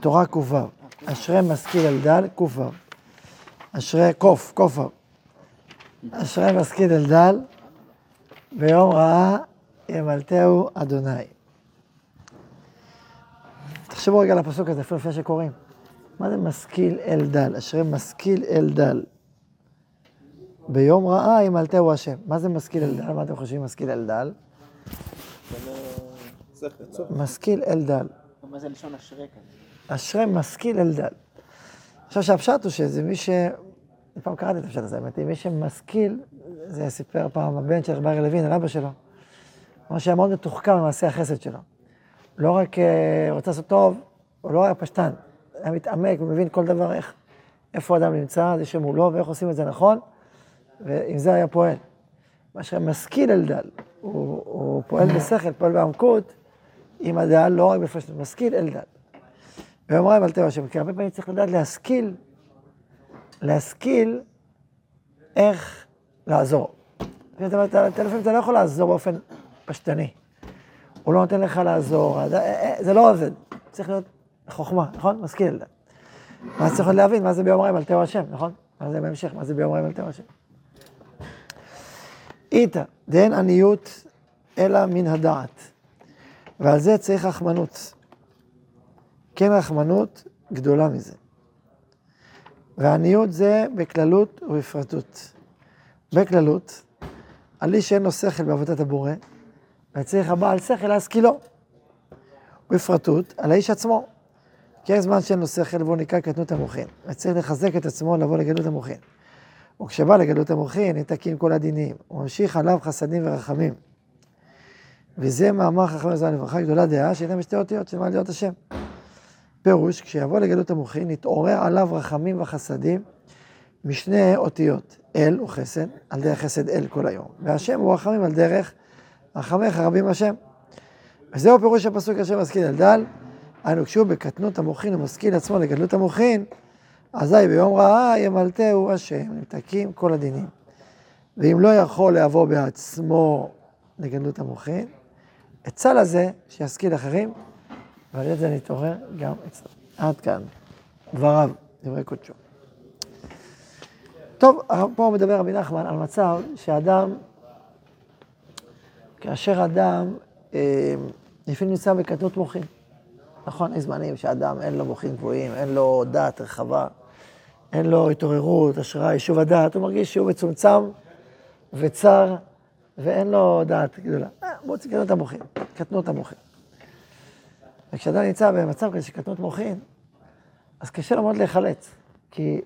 תורה ק"ו. אשרי משכיל על דל, ק"ו. אשרי קוף, ק"ו. אשרי משכיל על דל, ביום רעה ימלטהו אדוני. תחשבו רגע על הפסוק הזה, אפילו לפני שקוראים. מה זה משכיל אל דל? אשרי משכיל אל דל. ביום רעה ימלטהו השם. מה זה משכיל אל דל? מה אתם חושבים משכיל אל דל? משכיל אל דל. מה זה לשון אשרי כאן? אשרי משכיל אל דל. עכשיו שהפשט הוא שזה מי ש... פעם קראתי את הפשט הזה, האמת היא, מי שמשכיל, זה סיפר פעם הבן של רבי לוין על אבא שלו. אמר שהיה מאוד מתוחכם במעשה החסד שלו. לא רק אה, רוצה לעשות טוב, הוא לא היה פשטן, היה מתעמק ומבין כל דבר איך, איפה אדם נמצא, זה שמולו ואיך עושים את זה נכון, ועם זה היה פועל. מה שמשכיל אל דל, הוא, הוא פועל בשכל, פועל בעמקות, עם הדל, לא רק בפשטות, משכיל אל דל. ואומרים על טבע השם, כי הרבה פעמים צריך לדעת להשכיל, להשכיל איך לעזור. לפעמים אתה לא יכול לעזור באופן פשטני. הוא לא נותן לך לעזור, זה לא עובד. צריך להיות חוכמה, נכון? משכיל. מה צריך להבין? מה זה ביום רעים על טבע השם, נכון? מה זה בהמשך? מה זה ביום רעים על טבע השם? איתא, דאין עניות אלא מן הדעת. ועל זה צריך רחמנות. כן רחמנות גדולה מזה. ועניות זה בכללות ובפרטות. בכללות, על איש שאין לו שכל בעבודת הבורא, וצריך הבעל שכל להשכילו. בפרטות, על האיש עצמו. כי יש זמן שאין לו שכל והוא נקרא קטנות המוחין, וצריך לחזק את עצמו לבוא לגדלות המוחין. וכשבא לגדלות המוחין, נתקים כל הדינים. הוא ממשיך עליו חסדים ורחמים. וזה מאמר חכם זמן לברכה גדולה דעה, שהייתה בשתי אותיות של מה להיות השם. פירוש, כשיבוא לגלות המוחין, נתעורר עליו רחמים וחסדים משני אותיות, אל וחסד, על דרך חסד אל כל היום, והשם הוא רחמים על דרך רחמך רבים השם. וזהו פירוש הפסוק אשר משכיל על דל, היינו כשהוא בקטנות המוחין ומשכיל עצמו לגדלות המוחין, אזי ביום רעה ימלטהו השם, נמתקים כל הדינים. ואם לא יכול לבוא בעצמו לגדלות המוחין, עצה לזה שישכיל אחרים, ועל ידי זה נתעורר גם אצלו. עד כאן. דבריו, דברי קודשו. טוב, פה מדבר רבי נחמן על מצב שאדם, כאשר אדם אה, לפעמים נמצא בקטנות מוחין. נכון, יש זמנים שאדם אין לו מוחין גבוהים, אין לו דעת רחבה, אין לו התעוררות, השראה, יישוב הדעת, הוא מרגיש שהוא מצומצם וצר, ואין לו דעת גדולה. אה, בואו תקנו את המוחין, קטנו את המוחין. וכשאדם נמצא במצב כזה של קטנות מוחין, אז קשה לו מאוד להיחלץ. כי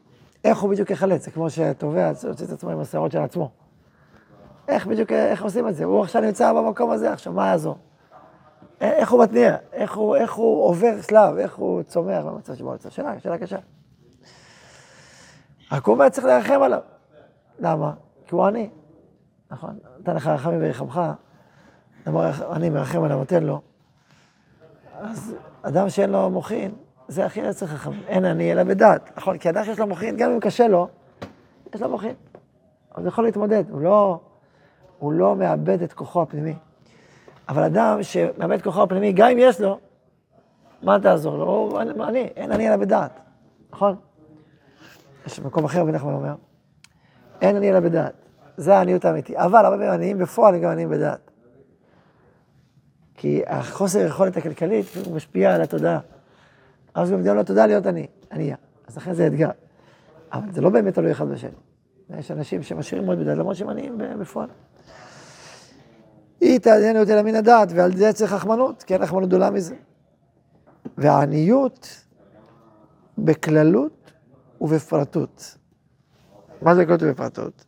איך הוא בדיוק יחלץ? זה כמו שהתובע יוצא את עצמו עם השערות של עצמו. איך בדיוק, איך עושים את זה? הוא עכשיו נמצא במקום הזה, עכשיו, מה יעזור? איך הוא מתניע? איך הוא, איך הוא עובר שלב? איך הוא צומח במצב שבו יוצא? שאלה, שאלה קשה. רק הוא אומר, צריך לרחם עליו. למה? כי הוא עני. נכון? נתן לך רחמים וירחמך, אני מרחם עליו, נותן לו. אז אדם שאין לו מוחין, זה הכי צריך רחמים. אין אני אלא בדעת. נכון? כי אדם שיש לו מוחין, גם אם קשה לו, יש לו מוחין. אז הוא יכול להתמודד, הוא לא, הוא לא מאבד את כוחו הפנימי. אבל אדם שמאבד את כוחו הפנימי, גם אם יש לו, מה תעזור לו? הוא אני, אין אני אלא בדעת. נכון? יש מקום אחר, בן נחמן אומר, אין אני אלא בדעת. זה העניות האמיתי. אבל הרבה פעמים עניים בפועל הם גם עניים בדעת. כי החוסר יכולת הכלכלית משפיע על התודעה. אז גם לו תודה להיות עני, ענייה. אז לכן זה אתגר. אבל זה לא באמת תלוי אחד בשני. יש אנשים שמשאירים מאוד בדעת, למרות שהם עניים בפועל. היא תעניין אותי למין הדעת, ועל זה צריך רחמנות, כי אין רחמנות גדולה מזה. והעניות בכללות ובפרטות. מה זה בכללות ובפרטות?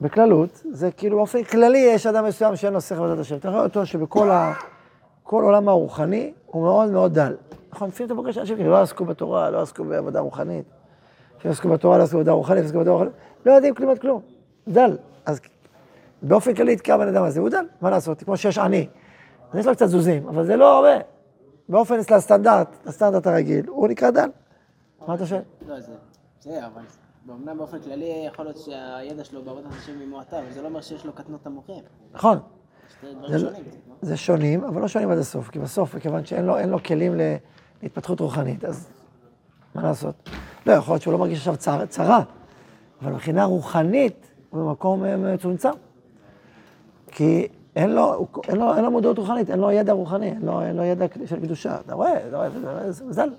בכללות, זה כאילו באופן כללי יש אדם מסוים שאין לו שכל עבודת השם. אתה רואה אותו שבכל ה... כל עולם הרוחני הוא מאוד מאוד דל. נכון, לפעמים אתה פוגש אנשים שלא עסקו בתורה, לא עסקו בעבודה רוחנית. שלא עסקו בתורה, לא עסקו בעבודה רוחנית, לא עסקו בעבודה רוחנית. לא יודעים כלום עד כלום. דל. אז באופן כללי יתקע בן אדם הזה, הוא דל, מה לעשות? כמו שיש עני. אז יש לו קצת זוזים, אבל זה לא הרבה. באופן לסטנדרט, לסטנדרט הרגיל, הוא נקרא דל. מה אתה שואל? לא, זה, זה, אבל באמנם באופן כללי יכול להיות שהידע שלו בעבודת השם היא מועטה, אבל זה לא אומר שיש לו קטנות המוחים. נכון. זה זה, שונים. זה שונים, אבל לא שונים עד הסוף, כי בסוף, מכיוון שאין לו, לו כלים ל, התפתחות רוחנית, אז מה לעשות? לא, יכול להיות שהוא לא מרגיש עכשיו צרה, צרה אבל מבחינה רוחנית הוא במקום אה, מצומצם. כי אין לו, אין לו, אין לו מודעות רוחנית, אין לו ידע רוחני, אין לו, אין לו ידע של קדושה. אתה רואה, אתה רואה, זה מזל.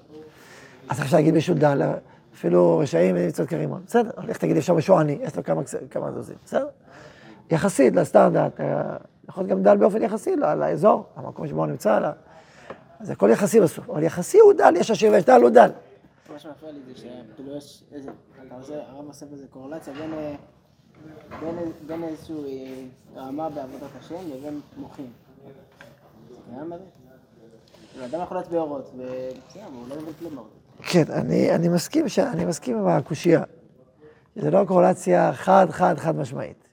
אז אפשר להגיד מישהו דל, אפילו רשעים ומצוות כרימון. בסדר, איך תגיד אפשר מישהו עני, יש לו כמה, כמה זוזים, בסדר? יחסית לסטנדרט, אה, יכול להיות גם דל באופן יחסי לאזור, למקום שבו הוא נמצא, אז הכל יחסי בסוף, אבל יחסי הוא דל, יש עשיר ויש דל, הוא דל. מה שמפריע לי זה שכאילו יש איזה, אתה עושה, הרב עושה בזה קורלציה בין, אה, בין, בין איזושהי אה, רמה בעבודת השם לבין מוחין. למה זה? אדם יכול להיות באורות, ובסדר, הוא לא מבין כלום באורות. כן, אני, אני מסכים, ש... אני מסכים עם הקושייה. זה לא קורלציה חד, חד, חד משמעית.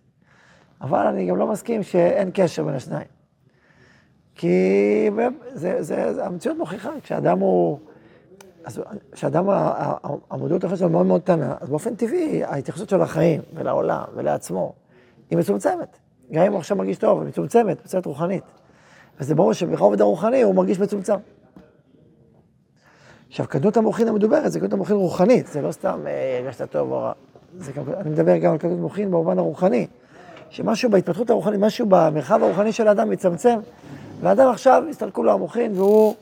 אבל אני גם לא מסכים שאין קשר בין השניים. כי זה, זה, זה, המציאות מוכיחה, כשאדם הוא... אז כשאדם, המודעות החיים שלו מאוד מאוד קטנה, אז באופן טבעי, ההתייחסות שלו לחיים ולעולם ולעצמו, היא מצומצמת. גם אם הוא עכשיו מרגיש טוב, היא מצומצמת, מצומצמת רוחנית. וזה ברור שברובד הרוחני הוא מרגיש מצומצם. עכשיו, קדות המוחין המדוברת זה קדות המוחין רוחנית, זה לא סתם אה, הרגשת טוב או רע. גם, אני מדבר גם על קדות מוחין במובן הרוחני, שמשהו בהתפתחות הרוחנית, משהו במרחב הרוחני של האדם מצמצם, והאדם עכשיו, הסתלקו לו המוחין והוא,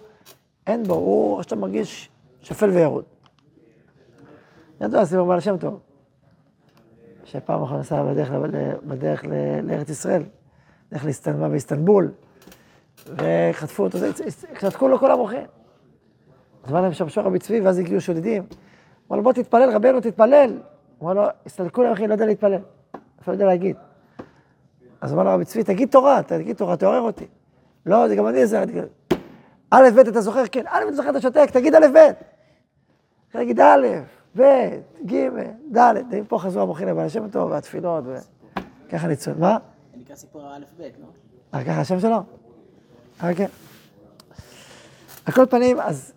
אין בו, הוא עכשיו מרגיש שפל וירוד. ידוע סיפור בעל השם טוב, שפעם אחת נסע בדרך, בדרך לארץ ישראל, דרך להסתנמה באיסטנבול, וחטפו אותו, קטקו לו כל המוחין. אז אמר להם שם שור רבי צבי, ואז הגיעו שודדים. אמר לו, בוא תתפלל, רבנו, תתפלל. אמר לו, הסתלקו להם אחי, לא יודע להתפלל. אפילו לא יודע להגיד. אז אמר לו רבי צבי, תגיד תורה, תגיד תורה, תעורר אותי. לא, זה גם אני איזה... א', ב', אתה זוכר? כן. א', אתה זוכר, אתה שותק, תגיד א', ב'. תגיד א', ב', ג', ד', פה חזרו המוחין לבעל השם טוב, והתפילות, וככה ניצול. מה? זה נקרא סיפור א', ב', לא? אה, ככה השם שלו? אה, כן. על כל פנים, אז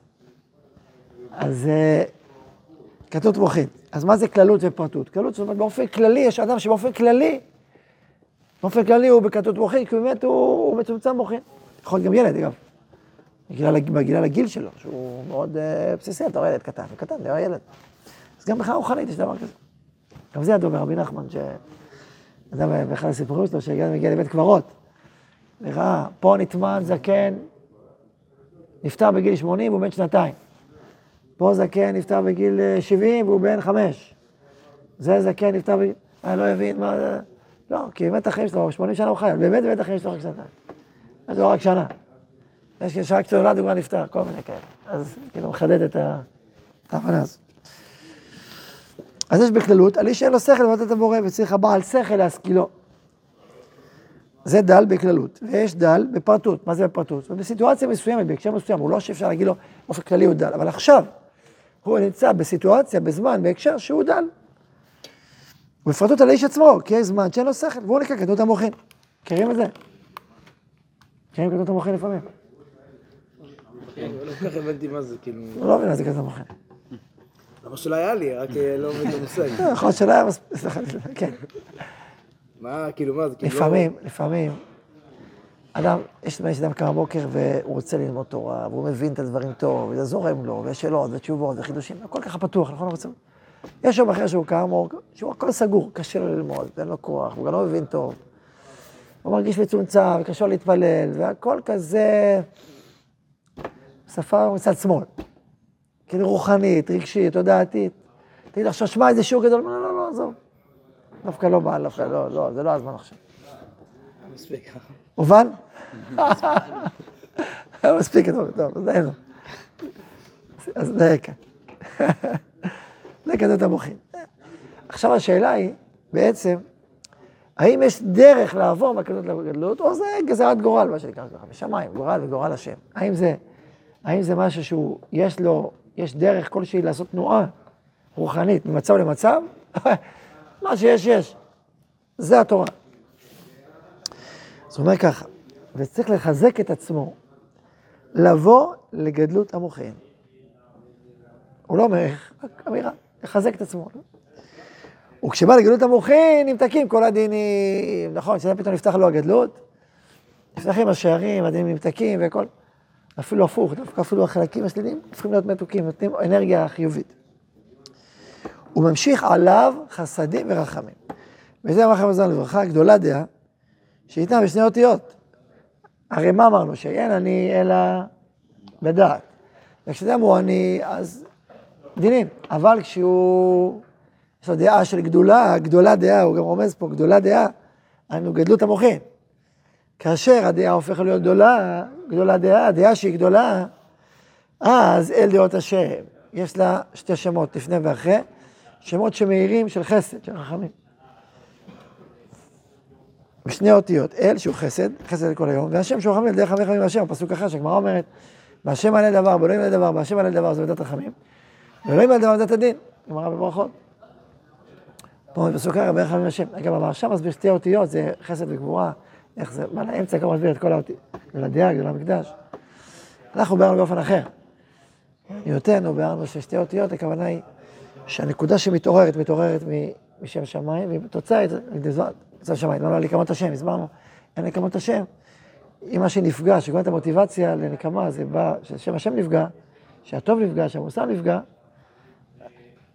אז אה, כתות מוחין. אז מה זה כללות ופרטות? כללות, זאת אומרת, באופן כללי, יש אדם שבאופן כללי, באופן כללי הוא בכתות מוחין, כי באמת הוא, הוא מצומצם מוחין. יכול להיות גם ילד, אגב. בגילה לגיל שלו, שהוא מאוד uh, בסיסי, אתה רואה ילד קטן, קטן, נראה ילד. אז גם בכלל רוחנית יש דבר כזה. גם זה ידוע ברבי נחמן, שאדם באחד הסיפורים שלו, שהגיע לבית קברות, וראה, פה נטמן זקן, נפטר בגיל 80 והוא בן שנתיים. פה זקן נפטר בגיל 70 אה, והוא בן חמש. זה זקן נפטר בגיל... אני לא הבין מה זה... לא, כי באמת החיים שלו, 80 שנה הוא חי, באמת באמת החיים שלו רק שנתיים. אז הוא רק שנה. יש כאלה שרק כשנולד הוא כבר נפטר, כל מיני כאלה. אז כאילו מחדד את ההבנה הזאת. אז יש בכללות, על איש שאין לו שכל את הבורא, וצריך הבעל שכל להשכילו. זה דל בכללות, ויש דל בפרטות. מה זה בפרטות? זאת אומרת, בסיטואציה מסוימת, בהקשר מסוים, הוא לא שאפשר להגיד לו, באופן כללי הוא דל, אבל עכשיו, הוא נמצא בסיטואציה, בזמן, בהקשר שהוא דל. ובפרטות על האיש עצמו, כי יש זמן שאין לו שכל, והוא נקרא כתות המוחין. מכירים את זה? מכירים כתות המוחין לפעמים? לא כל כך הבנתי מה זה, כאילו... לא מבין מה זה כתות המוחין. למה שלא היה לי, רק אה, לא מבין את המושג. להיות שלא היה מספיק, כן. מה, כאילו, מה זה, כאילו... לפעמים, לפעמים, אדם, יש אדם קם בבוקר והוא רוצה ללמוד תורה, והוא מבין את הדברים טוב, וזה זורם לו, ויש שאלות ותשובות וחידושים, הכל ככה פתוח, נכון? יש יום אחר שהוא קם, שהוא הכל סגור, קשה לו ללמוד, אין לו כוח, הוא גם לא מבין טוב. הוא מרגיש מצומצם, וקשה לו להתפלל, והכל כזה שפה מצד שמאל. כאילו רוחנית, רגשית, תודעתית. תגיד עכשיו, שמע איזה שיעור גדול, לא, לא, לא, עזוב. דווקא לא בא, דווקא לא, לא, זה לא הזמן עכשיו. מספיק. הובן? מספיק, טוב, טוב, אז דיינו. אז דייק. זה כזאת המוחין. עכשיו השאלה היא, בעצם, האם יש דרך לעבור מהכזאת לגדלות, או זה גזרת גורל, מה שנקרא ככה, בשמיים, גורל וגורל השם. האם זה, האם זה משהו שהוא, יש לו, יש דרך כלשהי לעשות תנועה רוחנית ממצב למצב? מה שיש, יש. זה התורה. הוא אומר ככה, וצריך לחזק את עצמו, לבוא לגדלות המוחין. הוא לא אומר רק אמירה, לחזק את עצמו. וכשבא לגדלות המוחין, נמתקים כל הדינים, נכון, כשזה פתאום נפתח לו הגדלות, נפתחים השערים, הדינים נמתקים והכל. אפילו הפוך, דווקא אפילו החלקים השליליים הופכים להיות מתוקים, נותנים אנרגיה חיובית. הוא ממשיך עליו חסדים ורחמים. וזה אמר חמזון לברכה, גדולה דעה, שניתנה בשני אותיות. הרי מה אמרנו? שאין אני אלא בדעת. וכשאדם הוא אני, אז דינים. אבל כשהוא, יש לו דעה של גדולה, גדולה דעה, הוא גם רומז פה, גדולה דעה, היינו גדלות המוחין. כאשר הדעה הופכת להיות גדולה, גדולה דעה, דעה שהיא גדולה, אז אל דעות השם. יש לה שתי שמות, לפני ואחרי, שמות שמאירים של חסד, של חכמים. בשני אותיות, אל שהוא חסד, חסד לכל היום, והשם שהוא על דרך חמי חמים והשם, פסוק אחר שהגמרא אומרת, בהשם מלא דבר, באלוהים מלא דבר, בהשם מלא דבר זה מידת רחמים, ואלוהים מלא דבר מידת הדין, גמרא בברכות. פה בפסוק אחר, בערך חמים השם. אגב, המרשם מסביר שתי אותיות, זה חסד וגבורה, איך זה, מה לאמצע כבר מסביר את כל האותיות, גדול הדעה, גדול המקדש. אנחנו ביארנו באופן אחר. היותנו ביארנו ששתי אותיות, הכוונה היא שהנקודה שמתעוררת, מתעוררת משם שמיים, והיא תוצאה צו שמיים, לא, לא, נקמת השם, הסברנו, אין נקמת השם. אם מה שנפגע, שגורם את המוטיבציה לנקמה, זה בא, ששם השם נפגע, שהטוב נפגע, שהמוסר נפגע,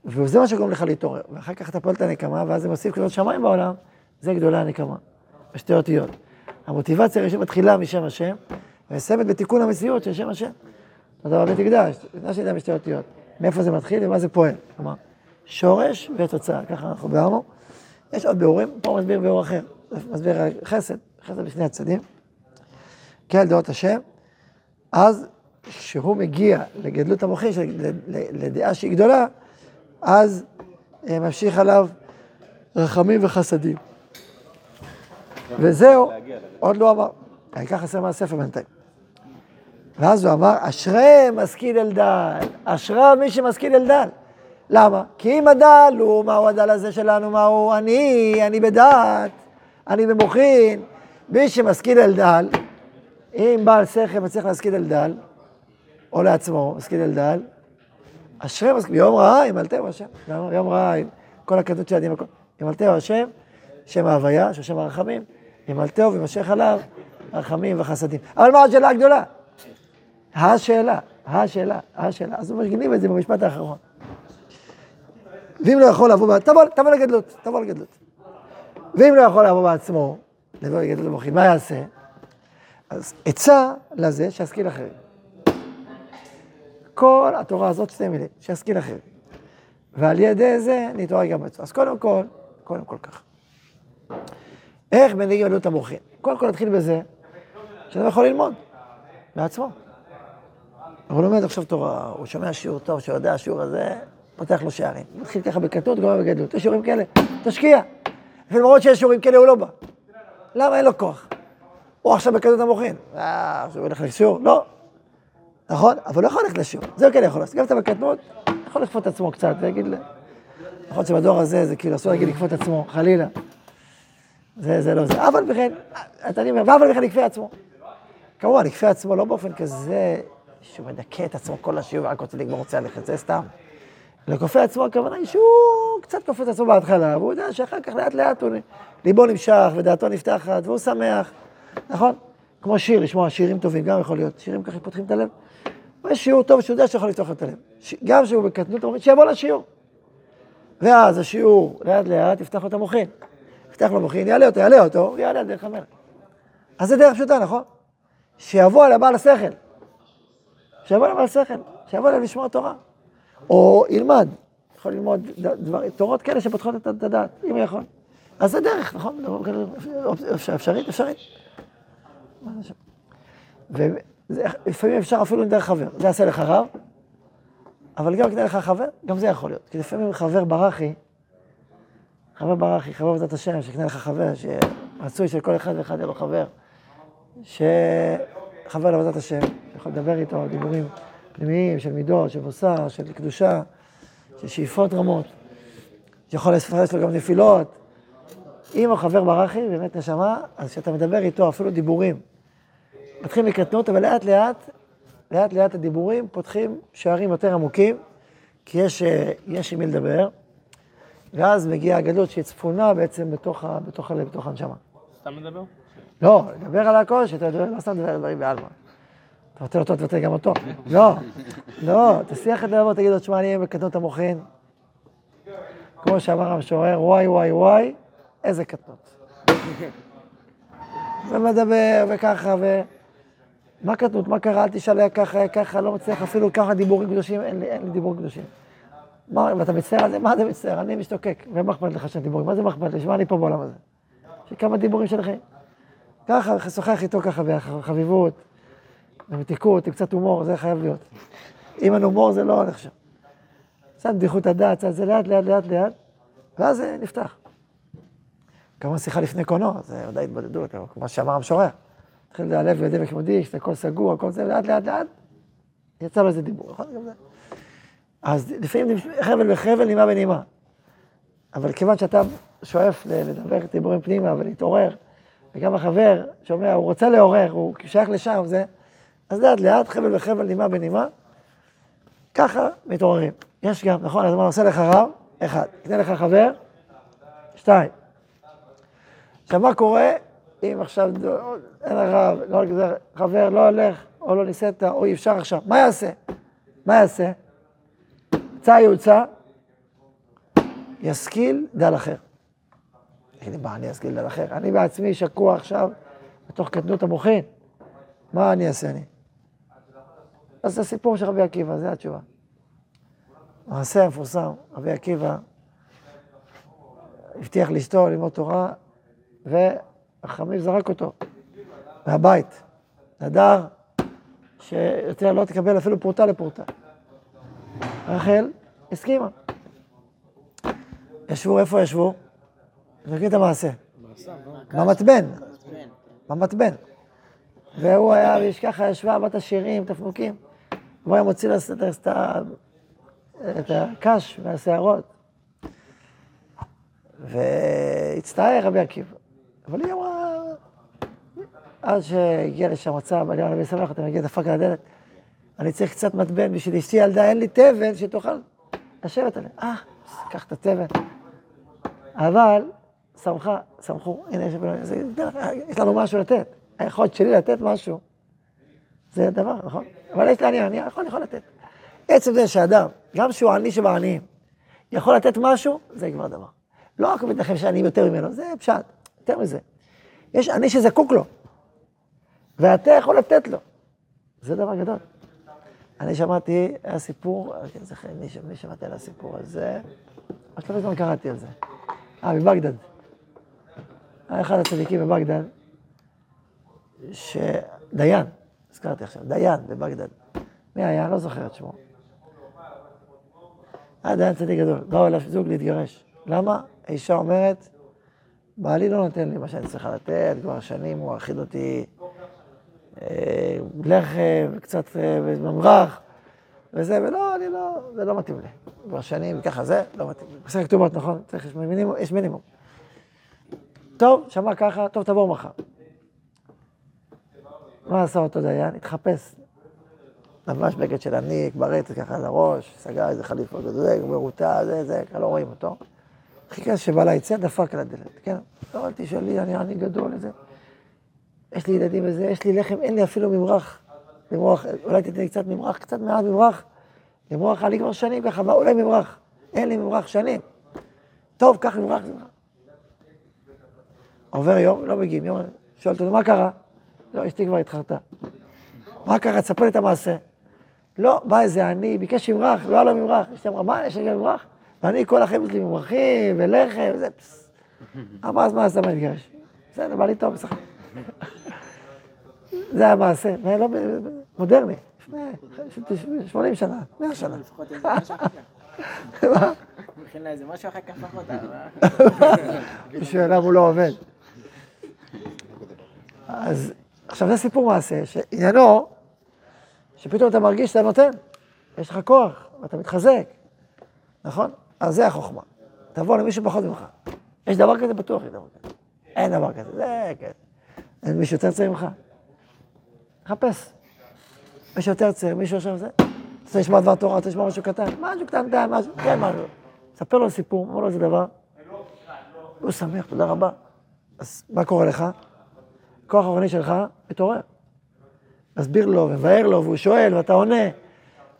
וזה מה שגורם לך להתעורר. ואחר כך אתה פועל את הנקמה, ואז זה מוסיף כזאת שמיים בעולם, זה גדולה הנקמה, בשתי אותיות. המוטיבציה הראשונה מתחילה משם השם, ומסיימת בתיקון המציאות של שם השם. אותו דבר בית הקדש, מה שנדע בשתי אותיות. מאיפה זה מתחיל ומה זה פועל. כלומר, שורש ותוצאה, ככה אנחנו ביארנו. יש עוד ביאורים, פה מסביר ביאור אחר, מסביר חסד, חסד בשני הצדדים, כן, דעות השם, אז כשהוא מגיע לגדלות המוחין, לדעה שהיא גדולה, אז אה, ממשיך עליו רחמים וחסדים. וזהו, עוד לא אמר, העיקר חסר מהספר בינתיים. ואז הוא אמר, אשרי משכיל אלדל, אשריו מי שמשכיל אלדל. למה? כי אם הדל הוא, מהו הדל הזה שלנו, מהו אני, אני בדעת, אני במוחין. מי שמשכיל אל דל, אם בעל שכל מצליח להשכיל אל דל, או לעצמו, משכיל אל דל, אשרי משכיל, יום רעה ימלטהו השם. למה? יום רעה, כל הכתות של הדין, ימלטהו השם, שם ההוויה, שהוא שם הרחמים, ימלטהו וימשך עליו רחמים וחסדים. אבל מה השאלה הגדולה? השאלה, השאלה, השאלה. אז הוא מגנים את זה במשפט האחרון. ואם לא יכול לבוא, תבוא, תבוא לגדלות, תבוא לגדלות. ואם לא יכול לבוא בעצמו, לבוא לגדלות המוחין, מה יעשה? אז עצה לזה שישכיל אחרים. כל התורה הזאת שתי מילים, שישכיל אחרים. ועל ידי זה נתעורר גם בעצמו. אז קודם כל, קודם כל ככה. איך מנהיגים גדלות המוחין? קודם כל נתחיל בזה שאתה יכול ללמוד בעצמו. הוא לומד עכשיו תורה, הוא שומע שיעור טוב, שיודע השיעור הזה, פותח לו שערים. מתחיל ככה בקטנות, גומר בגדלות. יש שיעורים כאלה, תשקיע. ולמרות שיש שיעורים כאלה, הוא לא בא. למה אין לו כוח? הוא עכשיו בקטנות המוחין. אה, הוא הולך לשיעור? לא. נכון? אבל לא יכול ללכת לשיעור. זה כן יכול לעשות. גם אתה בקטנות, יכול לכפות את עצמו קצת, ויגיד, נכון שבדור הזה זה כאילו אסור להגיד לכפות את עצמו, חלילה. זה, זה לא זה. אבל בכן, אתה אומר, ואבל בכן יכפה עצמו. כמובן, יכפה עצמו לא באופן כזה שהוא מדכא את עצמו כל השיעור ורק רוצה לגמור, רוצה ללכת, זה סתם. לכופה עצמו הכוונה היא שהוא קצת את עצמו בהתחלה, והוא יודע שאחר כך לאט לאט הוא ליבו נמשך ודעתו נפתחת והוא שמח, נכון? כמו שיר, לשמוע שירים טובים, גם יכול להיות, שירים ככה פותחים את הלב. יש שיעור טוב שהוא יודע שיכול לפתוח את הלב. גם כשהוא בקטנות, שיבוא לשיעור. ואז השיעור לאט לאט יפתח לו את המוחין. יפתח לו מוחין, יעלה אותו, יעלה אותו, יעלה על דרך המלך. אז זה דרך פשוטה, נכון? שיבוא על הבעל השכל. שיבוא על הבעל השכל, שיבוא אליו לשמוע תורה. או ילמד, יכול ללמוד דבר, תורות כאלה שפותחות את הדעת, אם הוא יכול. אז זה דרך, נכון? אפשרית, אפשרית. ולפעמים אפשר אפילו דרך חבר, זה יעשה לך רב, אבל גם כדי לך חבר, גם זה יכול להיות. כי לפעמים חבר ברכי, חבר ברכי, חבר בעזרת השם, שיקנה לך חבר, שרצוי של כל אחד ואחד יהיה לו חבר, שחבר לעבודת השם, יכול לדבר איתו דיבורים. פנימיים, של מידות, של מוסר, של קדושה, של שאיפות רמות, שיכול לפרש לו גם נפילות. אם הוא חבר ברכי, באמת נשמה, אז כשאתה מדבר איתו, אפילו דיבורים, מתחילים מקטנות, אבל לאט לאט, לאט לאט הדיבורים פותחים שערים יותר עמוקים, כי יש, אה, יש עם מי לדבר, ואז מגיעה הגדלות שהיא צפונה בעצם בתוך, בתוך הלב, בתוך הנשמה. סתם מדבר? לא, לדבר על הכל, שאתה לא סתם מדבר דברים בעלמא. אתה רוצה אותו, תבטל גם אותו. לא, לא, תשיח את הלבבות, תגיד לו, תשמע, אני אהיה בקטנות המוחין. כמו שאמר המשורר, וואי וואי וואי, איזה קטנות. ומדבר, וככה, ו... מה קטנות, מה קרה, אל תשאל, ככה, ככה, לא מצליח אפילו ככה דיבורים קדושים, אין לי, אין לי דיבורים קדושים. מה, ואתה מצטער על זה? מה אתה מצטער? אני משתוקק. ומה אכפת לך של דיבורים? מה זה מה אכפת לי? שמע, אני פה בעולם הזה. יש לי כמה דיבורים של חיים. ככה, שוחח איתו ככה בחביבות, במתיקות, עם קצת הומור, זה חייב להיות. אם אין הומור זה לא הולך שם. קצת בדיחות הדעת, קצת זה לאט, לאט, לאט, לאט, ואז זה נפתח. כמובן שיחה לפני קונו, זה ודאי התבודדות, אבל כמו שאמר המשורר. התחיל להיעלב בידי וכמודיש, הכל סגור, הכל זה, לאט, לאט, לאט, יצא לו איזה דיבור, נכון? גם זה. אז לפעמים חבל וחבל, נימה בנימה. אבל כיוון שאתה שואף לדבר דיבורים פנימה ולהתעורר, וגם החבר שומע, הוא רוצה לעורר, הוא שייך לשם, זה, אז לאט לאט, חבל וחבל, נימה בנימה, ככה מתעוררים. יש גם, נכון, אז מה עושה לך רב? אחד. יקנה לך חבר? שתיים. עכשיו, מה קורה אם עכשיו אין הרב, לא, חבר לא הולך, או לא ניסית, או אי אפשר עכשיו? מה יעשה? מה יעשה? צא יוצא, ישכיל דל אחר. תגיד מה אני אשכיל דל אחר? אני בעצמי שקוע עכשיו בתוך קטנות המוחין. מה אני אעשה אני? אז זה הסיפור של רבי עקיבא, זו התשובה. מעשה המפורסם, רבי עקיבא הבטיח לאשתו ללמוד תורה, וחמיב זרק אותו מהבית. נדר שיותר לא תקבל אפילו פרוטה לפרוטה. רחל הסכימה. ישבו, איפה ישבו? מכיר את המעשה. במתבן. במתבן. והוא היה, ככה ישבה בת השירים, תפנוקים. הוא היה מוציא את הקש מהשערות. והצטער רבי עקיבא. אבל היא אמרה, עד שהגיע לשם מצב, אני אמר, אני שמח, אתה מגיע, דפק על הדלת. אני צריך קצת מתבן בשביל אשתי ילדה, אין לי תבן שתוכל לשבת עליה. אה, קח את התבן. אבל, שמחה, שמחו, הנה, יש לנו משהו לתת. היכולת שלי לתת משהו, זה דבר, נכון? אבל יש לי עניין, אני יכול, יכול לתת. עצם זה שאדם, גם שהוא עני שבעניים, יכול לתת משהו, זה כבר דבר. לא רק מתנחם שאני יותר ממנו, זה פשט, יותר מזה. יש עני שזקוק לו, ואתה יכול לתת לו. זה דבר גדול. אני שמעתי, היה סיפור, אני זוכר, מי שמעתי על הסיפור הזה? רק לא זמן קראתי על זה. אה, מבגדד. היה אחד הצדיקים בבגדד, שדיין, הזכרתי עכשיו, דיין בבגדד. מי היה? לא זוכר את שמו. היה דיין צדיק גדול, באו אליו זוג להתגרש. למה? האישה אומרת, בעלי לא נותן לי מה שאני צריכה לתת, כבר שנים הוא אכיל אותי אה, לחם, קצת אה, ממרח, וזה, ולא, אני לא, זה לא מתאים לי. כבר שנים, ככה זה, לא מתאים לי. בסדר כתובות, נכון? צריך, יש מינימום. טוב, שמע ככה, טוב, תבוא מחר. מה עשה אותו דיין? התחפש. ממש בגד של עניק, ברצת ככה על הראש, סגר איזה חליפה גדולה, מרוטה, זה, זה, לא רואים אותו. חיכה שבעלה יצא, דפק על הדלת, כן? לא, אל תשאלי, אני עני גדול, איזה... יש לי ילדים וזה, יש לי לחם, אין לי אפילו ממרח. ממרח, אולי תתן לי קצת ממרח, קצת מעט ממרח. ממרח, לי כבר שנים ככה, מה, אולי ממרח. אין לי ממרח שנים. טוב, קח ממרח. עובר יום, לא מגיעים, יום, שואל אותו, מה קרה? לא, אשתי כבר התחרתה. מה קרה? תספר לי את המעשה. לא, בא איזה עני, ביקש ממרח, לא היה לו ממרח. אשתי אמרה, מה, יש לי ממרח? ואני כל החיים יש לי ממרחים ולחם וזה, פסס. אמר, אז מה עשה מה להתגרש? בסדר, בא לי טוב, בסך זה המעשה, לא, מודרני, לפני 80 שנה, 100 שנה. מה? מכין לה איזה משהו אחר כך לפחות. בשביל למה הוא לא עובד. אז עכשיו זה סיפור מעשה, שעניינו, שפתאום אתה מרגיש שאתה נותן, יש לך כוח, ואתה מתחזק, נכון? אז זה החוכמה. תבוא למישהו פחות ממך. יש דבר כזה? בטוח יש דבר כזה. אין דבר כזה, זה כן. אין מישהו יותר צעיר ממך? חפש. מישהו יותר צעיר, מישהו עכשיו זה. רוצה לשמוע דבר תורה, רוצה לשמוע משהו קטן, משהו קטן, קטן, משהו, כן, משהו. ספר לו סיפור, אמר לו איזה דבר. הוא שמח, תודה רבה. אז מה קורה לך? הכוח העירוני שלך מתעורר. מסביר לו ומבאר לו, והוא שואל ואתה עונה.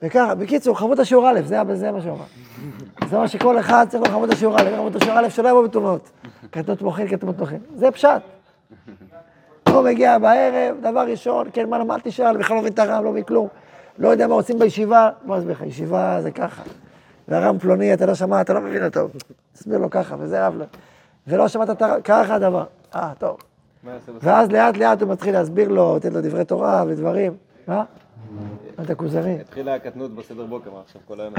וככה, בקיצור, חוו את השיעור א', זה, זה מה שהוא אמר. זה מה שכל אחד צריך לחוות את השיעור א', את השיעור א', שלא יבוא בתאונות. קטנות מוחין, קטנות מוחין. זה פשט. הוא מגיע בערב, דבר ראשון, כן, מה, מה אל בכלל לא מבין את הרם, לא מבין כלום. לא יודע מה עושים בישיבה, בוא אסביר לך, ישיבה זה ככה. והרם פלוני, אתה לא שמע, אתה לא מבין אותו. תסביר לו ככה, וזה רב לו. ולא שמעת את הרם, ככה הדבר. אה, טוב. ואז לאט לאט הוא מתחיל להסביר לו, לתת לו דברי תורה ודברים. מה? מה אתה כוזרי? התחילה הקטנות בסדר בוקר, מה עכשיו כל היום?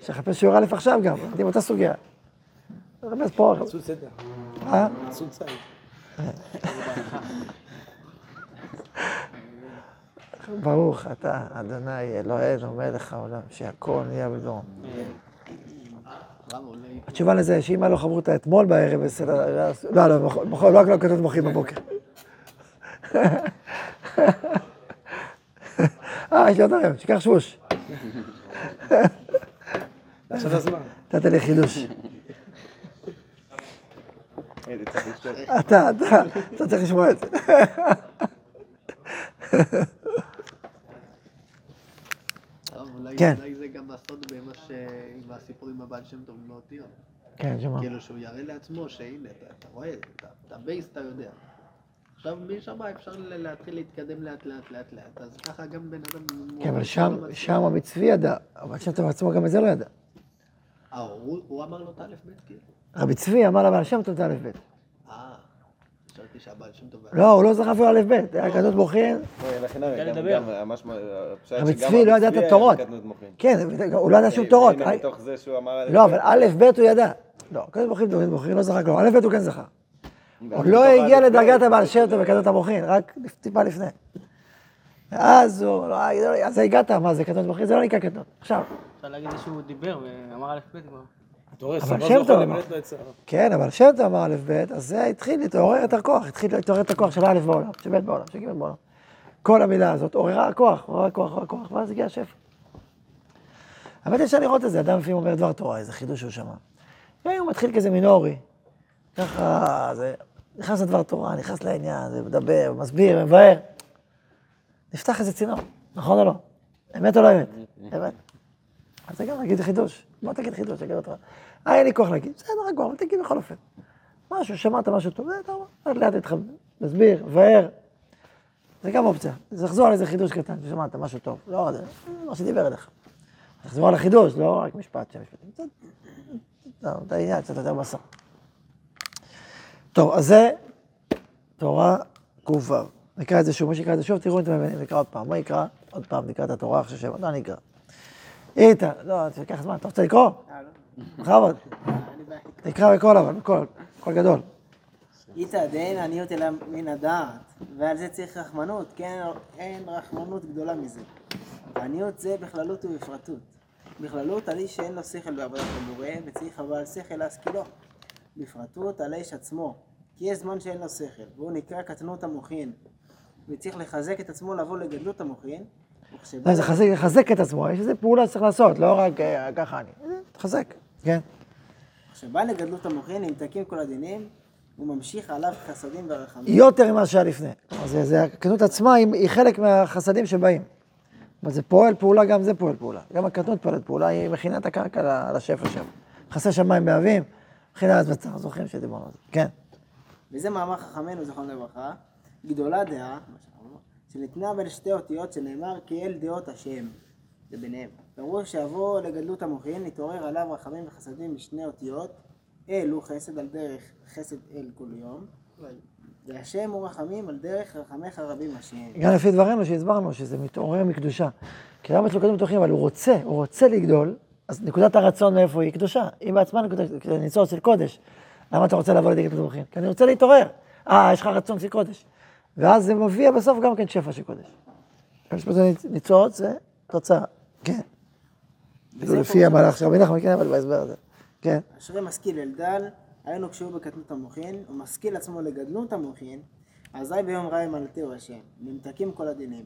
יש לך לחפש שיעור א' עכשיו גם, עם אותה סוגיה. לחפש פה, עשו סדר. אה? עשו צייד. ברוך אתה, אדוני אלוהינו מלך העולם, שהכל נהיה בדרום. התשובה לזה, שאם היה לו חברותא אתמול בערב, בסדר, לא, לא, מח- מח- לא רק כתוב מוחים בבוקר. אה, יש לי עוד רעיון, שיקח הזמן. נתת לי חידוש. אתה, אתה, אתה צריך לשמוע את זה. כן. הסוד במה ש... עם הסיפור עם הבעל שם טוב עם האותיות. כן, שמע. כאילו שהוא יראה לעצמו שהנה, אתה אתה רואה, אתה- את הבייס אתה יודע. עכשיו משם אפשר להתחיל להתקדם לאט לאט לאט לאט, אז ככה גם בן אדם... כן, אבל שם, שם המצבי ידע, אבל שם טוב עצמו גם את זה לא ידע. אה, הוא הוא אמר לו את האלף בית כאילו? רבי צבי אמר לבעל שם טוב את האלף בית. אה, חשבתי שם. לא, הוא לא זכר אפילו אלף בית, היה קטנות מוחין. רבי צבי לא ידע את התורות. כן, הוא לא ידע שום תורות. הנה, מתוך זה שהוא אמר... לא, אבל א', ב' הוא ידע. לא, קטנות מוחין, מוחין, לא זכר כלום. א', ב' הוא כן זכר. הוא לא הגיע לדרגת הבעל שם טוב בקטנות המוחין, רק טיפה לפני. ואז הוא, לא, אז הגעת, מה זה קטנות מוחין? זה לא נקרא קטנות. עכשיו, אפשר להגיד שהוא דיבר ואמר א' ב' כבר. אתה רואה, שם זוכר את שערו. כן, אבל שם טוב אמר א', ב', אז זה התחיל להתעורר את הכוח, התחיל להתעורר את הכוח של א' בעולם, של ב' בעולם, של ג' בעולם. כל המילה הזאת עוררה הכוח, עוררה כוח, עוררה כוח, ואז הגיע השפע. האמת היא אפשר לראות את זה, אדם לפעמים אומר דבר תורה, איזה חידוש שהוא שמע. לפעמים הוא מתחיל כזה מינורי, ככה, זה, נכנס לדבר תורה, נכנס לעניין, זה מדבר, מסביר, מבאר. נפתח איזה צינור, נכון או לא? אמת או לא אמת? אמת. אז זה גם נגיד חידוש. בוא תגיד חידוש, תגיד אותו. אה, אין לי כוח להגיד. בסדר, רגוע, אבל תגיד בכל אופן. משהו, שמעת משהו טוב, זה טוב, לאט לאט איתך, מסביר, מבאר. זה גם אופציה. תחזור על איזה חידוש קטן, ששמעת משהו טוב. לא, זה מה שדיבר אליך. תחזור על החידוש, לא רק משפט, שם משפטים. קצת, לא, את העניין, קצת יותר בשר. טוב, אז זה תורה ק"ו. נקרא את זה שוב, מי שיקרא את זה שוב, תראו אתם מבינים, נקרא עוד פעם. מה יקרא? עוד פעם, נקרא את התורה עכשיו שם, לא נקרא. איתן, לא, זה ייקח זמן, אתה רוצה לקרוא? בכבוד. תקרא בקול אבל, בקול, קול גדול. איתא דאין עניות אלא מן הדעת, ועל זה צריך רחמנות, כן, אין רחמנות גדולה מזה. עניות זה בכללות ובפרטות. בכללות על איש שאין לו שכל בעבודת הבורא, וצריך אבל שכל להשכילו. בפרטות על האיש עצמו, כי יש זמן שאין לו שכל, והוא נקרא קטנות המוחין, וצריך לחזק את עצמו לבוא לגדלות המוחין, זה חזק- לחזק את עצמו, יש איזו פעולה שצריך לעשות, לא רק אה, ככה אני. זה, תחזק, כן. כשבא לגדלות המוחין, נמתקים כל הדינים, הוא ממשיך עליו חסדים ורחמים. יותר ממה שהיה לפני. זה, הקטנות עצמה היא, חלק מהחסדים שבאים. אבל זה פועל פעולה, גם זה פועל פעולה. גם הקטנות פועלת פעולה, היא מכינה את הקרקע לשפע שם. מכסה שמיים באביב, מכינה אז בצר, זוכרים שדיברנו על זה. כן. וזה מאמר חכמינו, זכרנו לברכה, גדולה דעה, מה שאמרנו, שניתנה בין שתי אותיות שנאמר כי אל דעות השם, זה ביניהם. פירוש שיבוא לגדלות המוחין, נתעורר עליו רחמים וחסדים משני אותיות, אל הוא חסד על דרך חסד אל כל יום, והשם הוא רחמים על דרך רחמך רבים השם. גם לפי דברינו שהסברנו, שזה מתעורר מקדושה. כי למה אצלו קדום תוכנים, אבל הוא רוצה, הוא רוצה לגדול, אז נקודת הרצון מאיפה היא? קדושה. היא בעצמה נקודת, ניצוץ של קודש. למה אתה רוצה לבוא קדום תוכנים? כי אני רוצה להתעורר. אה, יש לך רצון של קודש. ואז זה מביא בסוף גם כן שפע של קודש. יש פה זה ניצוץ, זה תוצאה. כן. כאילו לפי המהלך של רבי נחמן, כן, אבל בהסבר הזה. כן. אשרי משכיל אלדל, היינו כשהוא בקטנות המוחין, ומשכיל עצמו לגדלות המוחין, אזי ביום רע ימלטהו השם, נמתקים כל הדינים.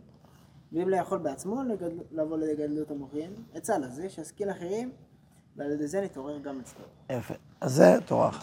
ואם לא יכול בעצמו לגדל, לבוא לגדלות המוחין, עצה לזה, שישכיל אחרים, ועל ידי זה נתעורר גם אצלו. יפה. אז זה תורה אחת.